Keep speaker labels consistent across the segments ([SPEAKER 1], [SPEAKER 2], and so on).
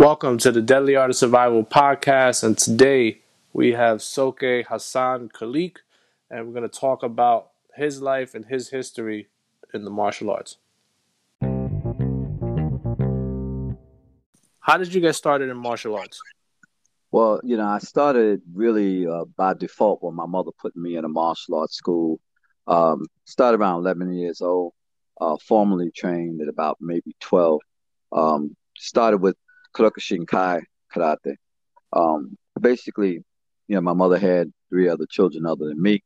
[SPEAKER 1] Welcome to the Deadly Art of Survival podcast, and today we have Soke Hassan Khalik, and we're going to talk about his life and his history in the martial arts. How did you get started in martial arts?
[SPEAKER 2] Well, you know, I started really uh, by default when my mother put me in a martial arts school. Um, started around 11 years old, uh, formally trained at about maybe 12. Um, started with Kyokushinkai karate. Um, basically, you know, my mother had three other children other than me,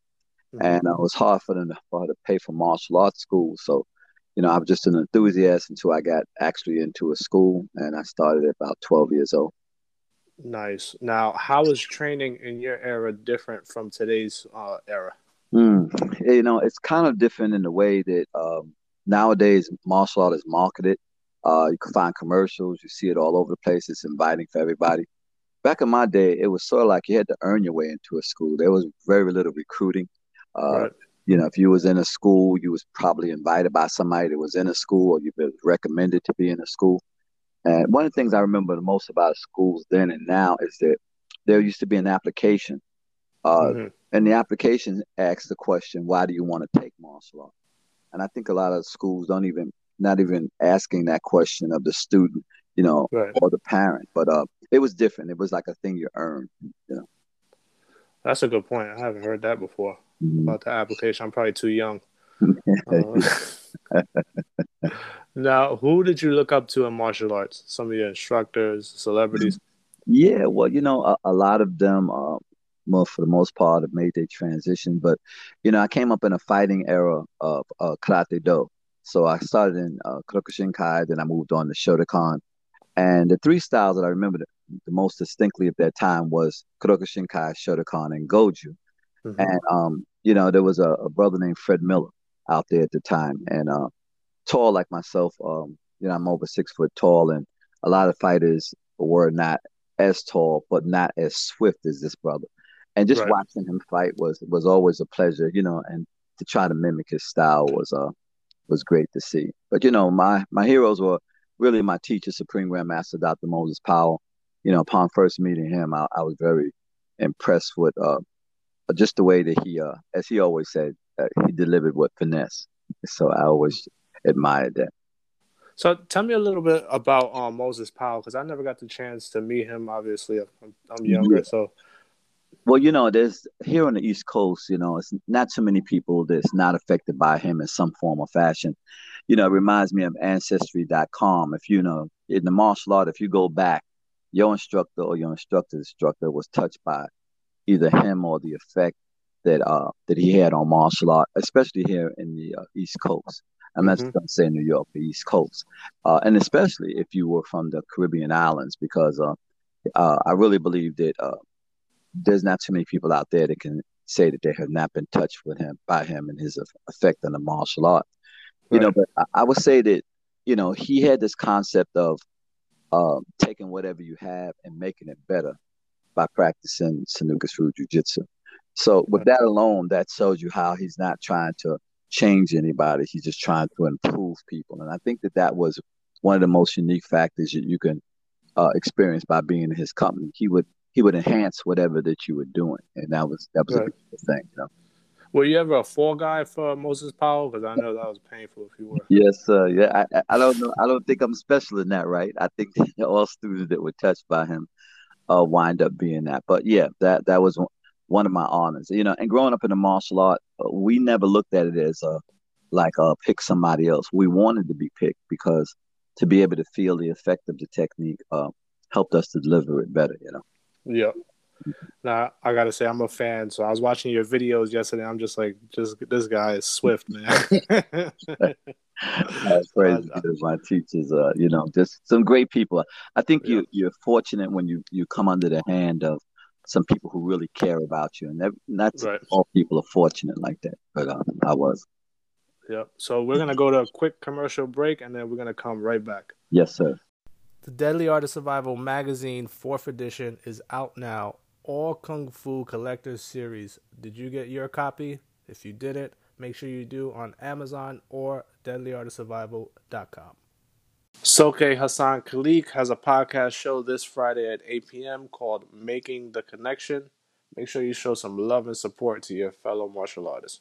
[SPEAKER 2] mm-hmm. and uh, it was hard for them to, for her to pay for martial arts school. So, you know, I was just an enthusiast until I got actually into a school, and I started at about 12 years old.
[SPEAKER 1] Nice. Now, how is training in your era different from today's uh, era?
[SPEAKER 2] Mm, you know, it's kind of different in the way that um, nowadays martial art is marketed. Uh, you can find commercials. You see it all over the place. It's inviting for everybody. Back in my day, it was sort of like you had to earn your way into a school. There was very little recruiting. Uh, right. You know, if you was in a school, you was probably invited by somebody that was in a school, or you was recommended to be in a school. And one of the things I remember the most about schools then and now is that there used to be an application, uh, mm-hmm. and the application asks the question, "Why do you want to take martial arts?" And I think a lot of schools don't even not even asking that question of the student, you know, right. or the parent. But uh, it was different. It was like a thing you earned, you know.
[SPEAKER 1] That's a good point. I haven't heard that before mm-hmm. about the application. I'm probably too young. uh, now, who did you look up to in martial arts? Some of your instructors, celebrities?
[SPEAKER 2] Yeah, well, you know, a, a lot of them, uh, well, for the most part, have made their transition. But, you know, I came up in a fighting era of uh, karate do. So I started in uh, Kyokushinkai, then I moved on to Shotokan. And the three styles that I remember the, the most distinctly at that time was Kyokushinkai, Shotokan, and Goju. Mm-hmm. And, um, you know, there was a, a, brother named Fred Miller out there at the time. And uh, tall like myself, um, you know, I'm over six foot tall. And a lot of fighters were not as tall, but not as swift as this brother. And just right. watching him fight was was always a pleasure, you know, and to try to mimic his style was uh was great to see. But you know, my my heroes were really my teacher, Supreme Grandmaster Dr. Moses Powell. You know, upon first meeting him, I, I was very impressed with uh, just the way that he, uh, as he always said, uh, he delivered with finesse. So I always admired that.
[SPEAKER 1] So tell me a little bit about um, Moses Powell because I never got the chance to meet him. Obviously, I'm, I'm younger, yeah. so
[SPEAKER 2] well, you know, there's here on the East Coast, you know, it's not too many people that's not affected by him in some form or fashion. You know, it reminds me of ancestry.com. If you know, in the martial art, if you go back, your instructor or your instructor's instructor was touched by either him or the effect that uh that he had on martial art, especially here in the uh, East Coast. I'm not mm-hmm. going to say New York, the East Coast, uh, and especially if you were from the Caribbean islands, because uh, uh I really believe that uh, there's not too many people out there that can say that they have not been touched with him by him and his effect on the martial art. You know, but I, I, would say that you know he had this concept of uh, taking whatever you have and making it better by practicing Sanuces-Ryu Jiu-Jitsu. So with that alone, that shows you how he's not trying to change anybody. He's just trying to improve people, and I think that that was one of the most unique factors that you can uh, experience by being in his company. He would he would enhance whatever that you were doing, and that was that was right. a thing, you know.
[SPEAKER 1] Were you ever a fall guy for Moses Powell? Because I know that was painful if you were.
[SPEAKER 2] Yes, uh, yeah. I, I don't know. I don't think I'm special in that, right? I think all students that were touched by him uh, wind up being that. But yeah, that that was one of my honors. You know, and growing up in the martial art, uh, we never looked at it as a like uh pick somebody else. We wanted to be picked because to be able to feel the effect of the technique uh, helped us to deliver it better. You know.
[SPEAKER 1] Yeah. Now I gotta say I'm a fan. So I was watching your videos yesterday. I'm just like, just this guy is swift, man.
[SPEAKER 2] That's crazy. my teachers, uh, you know, just some great people. I think yeah. you you're fortunate when you you come under the hand of some people who really care about you, and that, not right. all people are fortunate like that. But um, I was.
[SPEAKER 1] Yeah. So we're gonna go to a quick commercial break, and then we're gonna come right back.
[SPEAKER 2] Yes, sir.
[SPEAKER 1] The Deadly Art of Survival magazine, fourth edition, is out now. All Kung Fu Collectors series. Did you get your copy? If you didn't, make sure you do on Amazon or deadlyartofsurvival.com. Soke Hassan Khalik has a podcast show this Friday at 8 p.m. called Making the Connection. Make sure you show some love and support to your fellow martial artists.